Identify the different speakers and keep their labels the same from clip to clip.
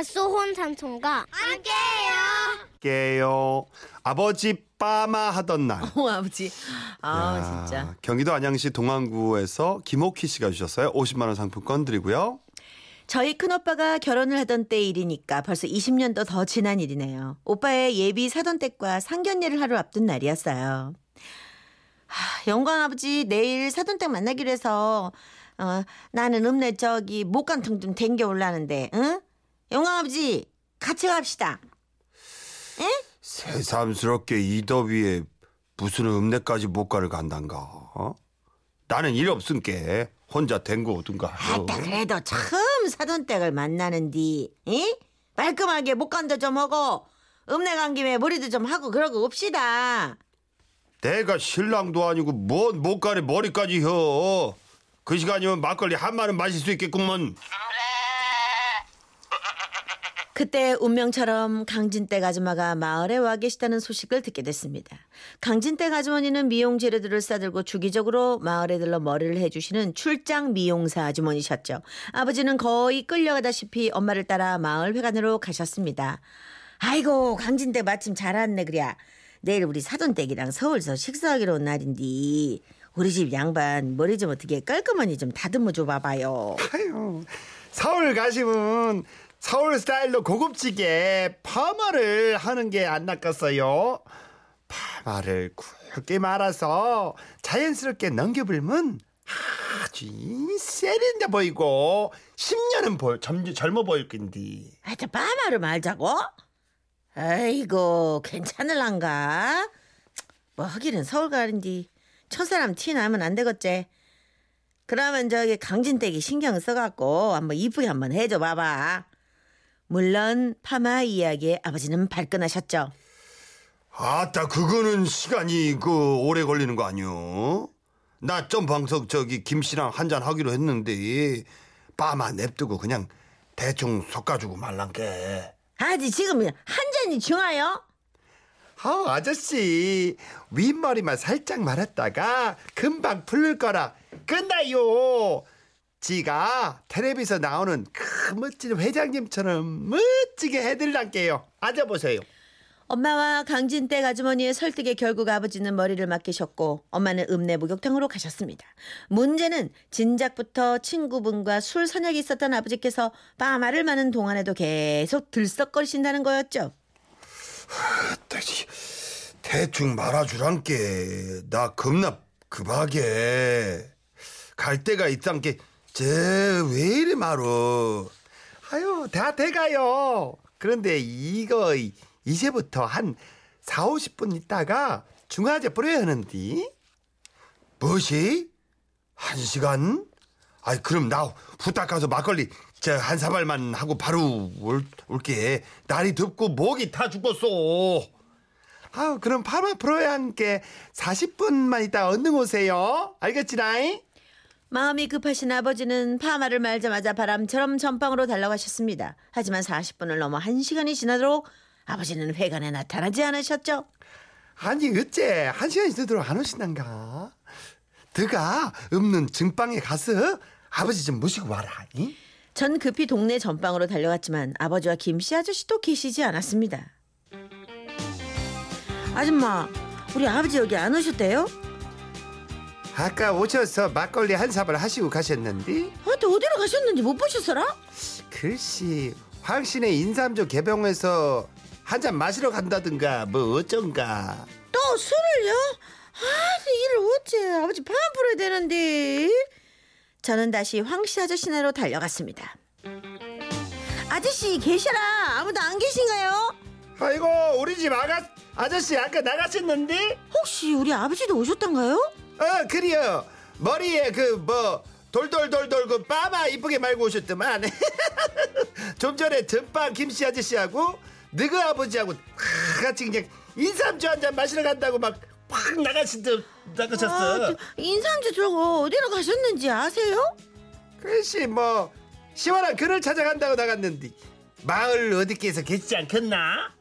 Speaker 1: 갓소혼 삼촌과 함께해요.
Speaker 2: 깨요. 아버지 빠마 하던 날.
Speaker 3: 어, 아버지. 아,
Speaker 2: 야,
Speaker 3: 진짜.
Speaker 2: 경기도 안양시 동안구에서 김옥희 씨가 주셨어요. 50만 원 상품권 드리고요.
Speaker 3: 저희 큰오빠가 결혼을 하던 때 일이니까 벌써 20년도 더 지난 일이네요. 오빠의 예비 사돈댁과 상견례를 하루 앞둔 날이었어요. 하, 영광 아버지 내일 사돈댁 만나기로 해서 어, 나는 읍내 저기 목간통 좀 댕겨 올라는데 응? 영광 아버지 같이 갑시다.
Speaker 2: 새삼스럽게 이 더위에 무슨 읍내까지 못 가를 간단가. 어? 나는 일 없은게 혼자 댕거 오든가.
Speaker 3: 아따 그래도 처음 사돈댁을 만나는디 이? 말끔하게 목간도 좀 하고 읍내 간 김에 머리도 좀 하고 그러고 옵시다.
Speaker 2: 내가 신랑도 아니고 뭔 못가래 머리까지 혀. 그 시간이면 막걸리 한 마는 마실 수 있겠구먼.
Speaker 3: 그때 운명처럼 강진댁 아줌마가 마을에 와 계시다는 소식을 듣게 됐습니다. 강진댁 아주머니는 미용 재료들을 싸들고 주기적으로 마을에 들러 머리를 해주시는 출장 미용사 아주머니셨죠. 아버지는 거의 끌려가다시피 엄마를 따라 마을 회관으로 가셨습니다. 아이고 강진댁 마침 잘 왔네 그랴. 내일 우리 사돈댁이랑 서울서 식사하기로 온 날인데 우리 집 양반 머리 좀 어떻게 깔끔하니 좀 다듬어 줘 봐봐요.
Speaker 2: 아유, 서울 가시면 서울 스타일로 고급지게 파마를 하는 게 안 낚았어요. 파마를 굵게 말아서 자연스럽게 넘겨불면 아주 세련돼 보이고 10년은 보, 젊, 젊어 보일 건디.
Speaker 3: 하여튼 빠마를 말자고? 아이고 괜찮을란가? 뭐 하기는 서울 가는디 첫사람 티 나면 안 되겠지? 그러면 저기 강진댁이 신경 써갖고 한번 이쁘게 한번 해줘 봐봐. 물론 파마 이야기에 아버지는 발끈하셨죠.
Speaker 2: 아따 그거는 시간이 그 오래 걸리는 거 아니요? 나좀 방석 저기 김씨랑 한잔 하기로 했는데 빠마 냅두고 그냥 대충 섞어주고 말란게.
Speaker 3: 아직 지금 한 잔이 중하요?
Speaker 2: 아 아저씨 윗머리만 살짝 말았다가 금방 풀릴 거라 끝나요. 지가 텔레비에서 나오는 그 멋진 회장님처럼 멋지게 해드릴란게요. 앉아보세요.
Speaker 3: 엄마와 강진댁 아주머니의 설득에 결국 아버지는 머리를 맡기셨고 엄마는 읍내 목욕탕으로 가셨습니다. 문제는 진작부터 친구분과 술 선약이 있었던 아버지께서 빠마를 마는 동안에도 계속 들썩거리신다는 거였죠.
Speaker 2: 대충 말아주란께 나 겁나 급하게 갈 데가 있단께 쟤왜 이리 말어 아유 다 돼가요 그런데 이거 이제부터 한 4, 50분 있다가 중화제 뿌려야 하는디 무엇이? 한 시간? 아이 그럼 나 후딱 가서 막걸리 저한 사발만 하고 바로 올, 올게 날이 덥고 목이 다 죽겠어 아 그럼 파마 풀어야 한게 40분만 있다 얼른 오세요 알겠지나이?
Speaker 3: 마음이 급하신 아버지는 파마를 말자마자 바람처럼 전방으로 달려가셨습니다. 하지만 40분을 넘어 1시간이 지나도록 아버지는 회관에 나타나지 않으셨죠.
Speaker 2: 아니 어째 한 시간 있도록 안 오시난가 드가 없는 증방에 가서 아버지 좀 모시고 와라 이?
Speaker 3: 전 급히 동네 전방으로 달려갔지만 아버지와 김씨 아저씨도 계시지 않았습니다. 아줌마, 우리 아버지 여기 안 오셨대요?
Speaker 2: 아까 오셔서 막걸리 한 사발 하시고 가셨는데
Speaker 3: 아, 또 어디로 가셨는지 못 보셨어라?
Speaker 2: 글씨 황신의 인삼조 개병에서 한 잔 마시러 간다든가 뭐 어쩐가
Speaker 3: 또 술을요? 아, 이를 어째 아버지 판 풀어야 되는데. 저는 다시 황씨 아저씨네로 달려갔습니다. 아저씨 계셔라. 아무도 안 계신가요?
Speaker 2: 아이고 우리 집 아가 아저씨 아까 나가셨는데
Speaker 3: 혹시 우리 아버지도 오셨던가요?
Speaker 2: 어 그래요 머리에 그 뭐 돌돌돌돌 그 빠마 이쁘게 말고 오셨더만 좀 전에 전빵 김씨 아저씨하고 너그 아버지하고 다 같이 그냥 인삼주 한 잔 마시러 간다고 막 확 나가시더 나가셨어
Speaker 3: 아, 저 인삼주 저거 어디로 가셨는지 아세요?
Speaker 2: 글쎄 뭐 시원한 그를 찾아간다고 나갔는데 마을 어디께서 계시지 않겠나?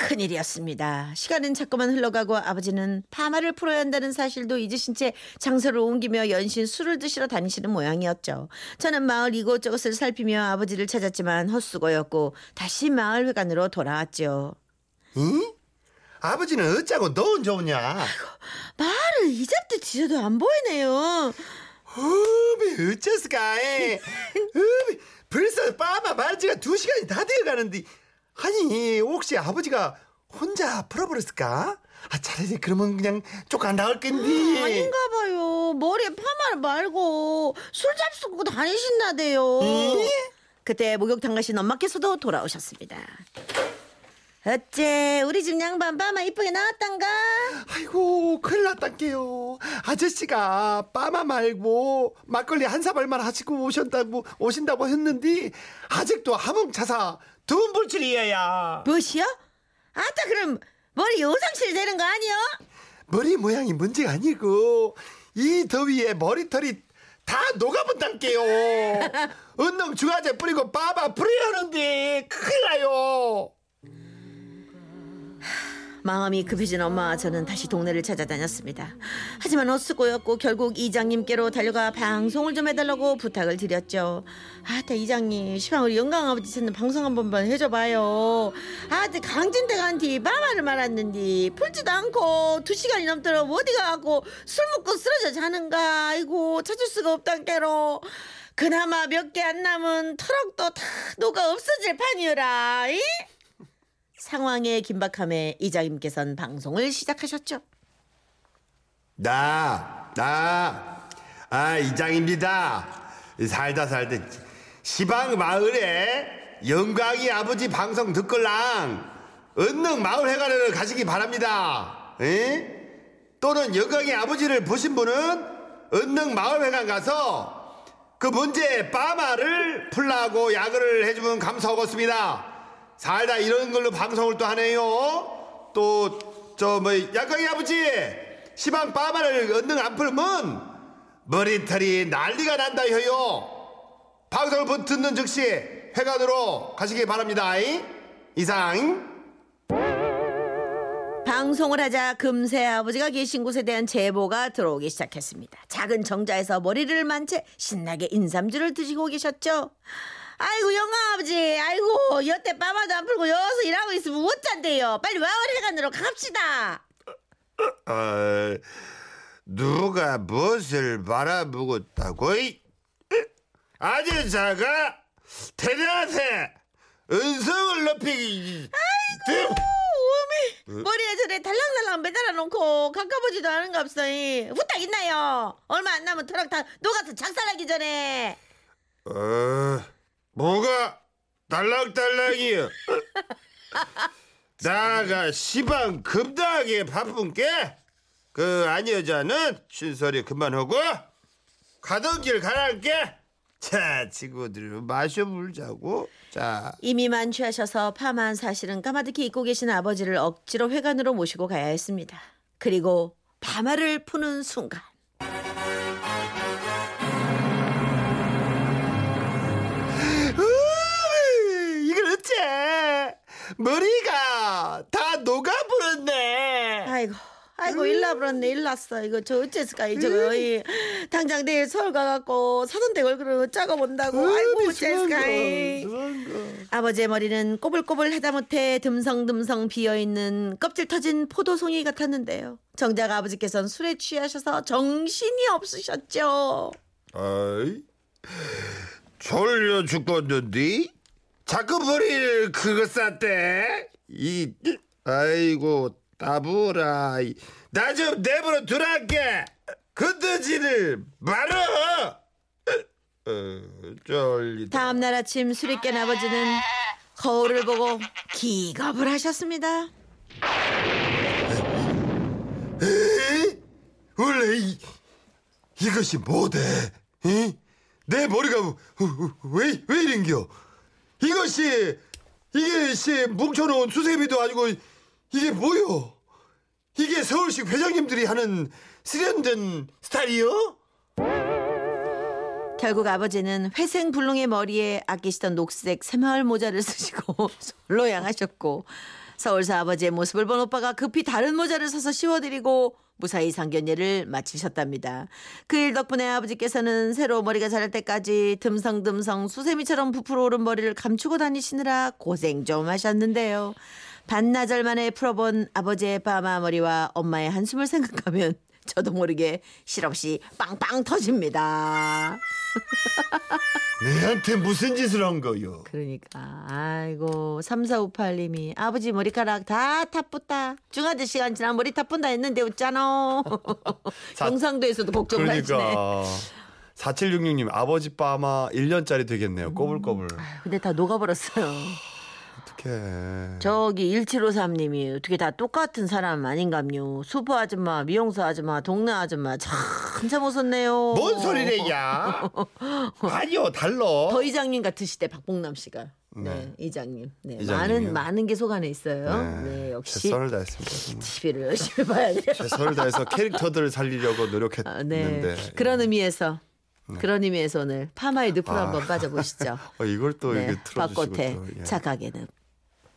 Speaker 3: 큰일이었습니다. 시간은 자꾸만 흘러가고 아버지는 파마를 풀어야 한다는 사실도 잊으신 채 장소를 옮기며 연신 술을 드시러 다니시는 모양이었죠. 저는 마을 이곳저곳을 살피며 아버지를 찾았지만 헛수고였고 다시 마을 회관으로 돌아왔죠.
Speaker 2: 응? 아버지는 어쩌고 넌 좋냐?
Speaker 3: 말을 이잡도 뒤져도 안 보이네요.
Speaker 2: 어미 어째서까? 어미 벌써 빠마 말지가 두 시간이 다 되어가는데 아니 혹시 아버지가 혼자 풀어버렸을까? 아 차라리 그러면 그냥 쪽안 나올 건데.
Speaker 3: 아닌가 봐요. 머리에 파마를 말고 술 잡수고 다니신다대요. 그때 목욕탕 가신 엄마께서도 돌아오셨습니다. 어째 우리 집 양반 파마 이쁘게 나왔단가?
Speaker 2: 아이고 큰일 났단게요. 아저씨가 빠마 말고 막걸리 한 사발만 하시고 오셨다고 오신다고 했는데 아직도 하몽차사 돈 불출이에야.
Speaker 3: 무엇이요? 아따 그럼 머리 요상실 되는 거 아니요?
Speaker 2: 머리 모양이 문제가 아니고 이 더위에 머리털이 다 녹아본단게요. 은능 중화제 뿌리고 빠바 뿌려야 하는데 큰일 나요.
Speaker 3: 마음이 급해진 엄마와 저는 다시 동네를 찾아다녔습니다. 하지만 어쓰고였고 결국 이장님께로 달려가 방송을 좀 해달라고 부탁을 드렸죠. 아따 이장님 시방 우리 영광 아버지 찾는 방송 한 번만 해줘봐요. 아따 강진대간티 마마를 말았는디 풀지도 않고 두 시간이 넘도록 어디 가고 술 먹고 쓰러져 자는가 아이고 찾을 수가 없단께로 그나마 몇 개 안 남은 트럭도 다 녹아 없어질 판이여라 이? 상황의 긴박함에 이장님께서는 방송을 시작하셨죠.
Speaker 2: 나, 나, 아, 이장입니다. 살다 살다 시방 마을에 영광이 아버지 방송 듣걸랑 은능 마을 회관을 가시기 바랍니다. 에? 또는 영광이 아버지를 보신 분은 은능 마을 회관 가서 그 문제 빠마를 풀라고 야근을 해주면 감사하겠습니다. 살다 이런 걸로 방송을 또 하네요. 또 저뭐 양광이 아버지 시방 빠마를 언능 안 풀면 머리털이 난리가 난다 해요. 방송을 본- 듣는 즉시 회관으로 가시기 바랍니다. 이상.
Speaker 3: 방송을 하자 금세 아버지가 계신 곳에 대한 제보가 들어오기 시작했습니다. 작은 정자에서 머리를 만 채 신나게 인삼주를 드시고 계셨죠. 아이고 영아 아버지 아이고 여태 빠마도 안 풀고 여기서 일하고 있으면 어쩐대요. 빨리 마을 회관으로 갑시다.
Speaker 2: 어, 누가 무엇을 바라보고다고? 아저자가 대단하세 은성을 높이기 아이고
Speaker 3: 어미 머리에 저래 달랑달랑 매달아 놓고 가까보지도 않은 거 없어. 후딱 있나요? 얼마 안 남은 트럭 다 녹아서 작살나기 전에.
Speaker 2: 어, 뭐가 달랑달랑이여? 나가 시방 급하게 바쁜 게그 아니여자는 신소리 그만하고 가던 길 가랄게? 자 친구들 마셔 물자고. 자.
Speaker 3: 이미 만 취하셔서 파마한 사실은 까마득히 잊고 계신 아버지를 억지로 회관으로 모시고 가야 했습니다. 그리고 파마를 푸는 순간
Speaker 2: 머리가 다 녹아버렸네
Speaker 3: 아이고 아이고 일나 버렸네 일났어 이거 저 어째서까 이 저거 이 당장 내일 서울 가갖고 사돈댁 얼굴을 짜고 본다고 아이고 어째서까 이. 아버지의 머리는 꼬불꼬불 하다못해 듬성듬성 비어있는 껍질 터진 포도송이 같았는데요. 정작 아버지께서는 술에 취하셔서 정신이 없으셨죠.
Speaker 2: 아이 졸려 죽겠는데 자꾸 머리를 그거 쌌대 이 아이고 따부라 나 좀 내버려 두랄게 건드지를 말어 어, 쫄리다
Speaker 3: 다음 날 아침 술이 깬 아버지는 거울을 보고 기겁을 하셨습니다.
Speaker 2: 에이? 원래 이, 이것이 뭐대? 이? 내 머리가 왜, 왜 이런겨? 이것이 이게 씨 뭉쳐놓은 수세미도 아니고 이게 뭐요? 이게 서울시 회장님들이 하는 세련된 스타일이요?
Speaker 3: 결국 아버지는 회생 불능의 머리에 아끼시던 녹색 새마을 모자를 쓰시고 솔로 향하셨고 서울사 아버지의 모습을 본 오빠가 급히 다른 모자를 사서 씌워드리고 무사히 상견례를 마치셨답니다. 그 일 덕분에 아버지께서는 새로 머리가 자랄 때까지 듬성듬성 수세미처럼 부풀어 오른 머리를 감추고 다니시느라 고생 좀 하셨는데요. 반나절 만에 풀어본 아버지의 파마 머리와 엄마의 한숨을 생각하면 저도 모르게 실없이 빵빵 터집니다.
Speaker 2: 내한테 무슨 짓을 한 거요?
Speaker 3: 그러니까 아이고 3458님이 아버지 머리카락 다 타뿌다 중아들 시간 지나 머리 타뿐다 했는데 웃잖아
Speaker 2: 사-
Speaker 3: 경상도에서도 하시네
Speaker 2: 그러니까 4766님 아버지 빠마 1년짜리 되겠네요. 꼬불꼬불.
Speaker 3: 근데 다 녹아버렸어요
Speaker 2: 어떡해.
Speaker 3: 저기 1753님이 어떻게 다 똑같은 사람 아닌감요 수포 아줌마 미용사 아줌마 동네 아줌마 참참 웃었네요
Speaker 2: 뭔 소리래야? 아니요 달라.
Speaker 3: 더 이장님 같으시대 박봉남 씨가 네, 이장님 네,
Speaker 2: 이장님이요?
Speaker 3: 많은 많은 게 속 안에 있어요 네,
Speaker 2: 네,
Speaker 3: 역시
Speaker 2: 최선을 다했습니다. 정말.
Speaker 3: TV를 열심히 봐야 돼요
Speaker 2: 최선을 다해서 캐릭터들을 살리려고 노력했는데
Speaker 3: 아, 네. 그런 의미에서 그런 의미에서 오늘 파마의 늪으로 한번 빠져보시죠.
Speaker 2: 어, 이걸 또
Speaker 3: 네.
Speaker 2: 이게 틀어주시고 또, 예.
Speaker 3: 착하게 늪.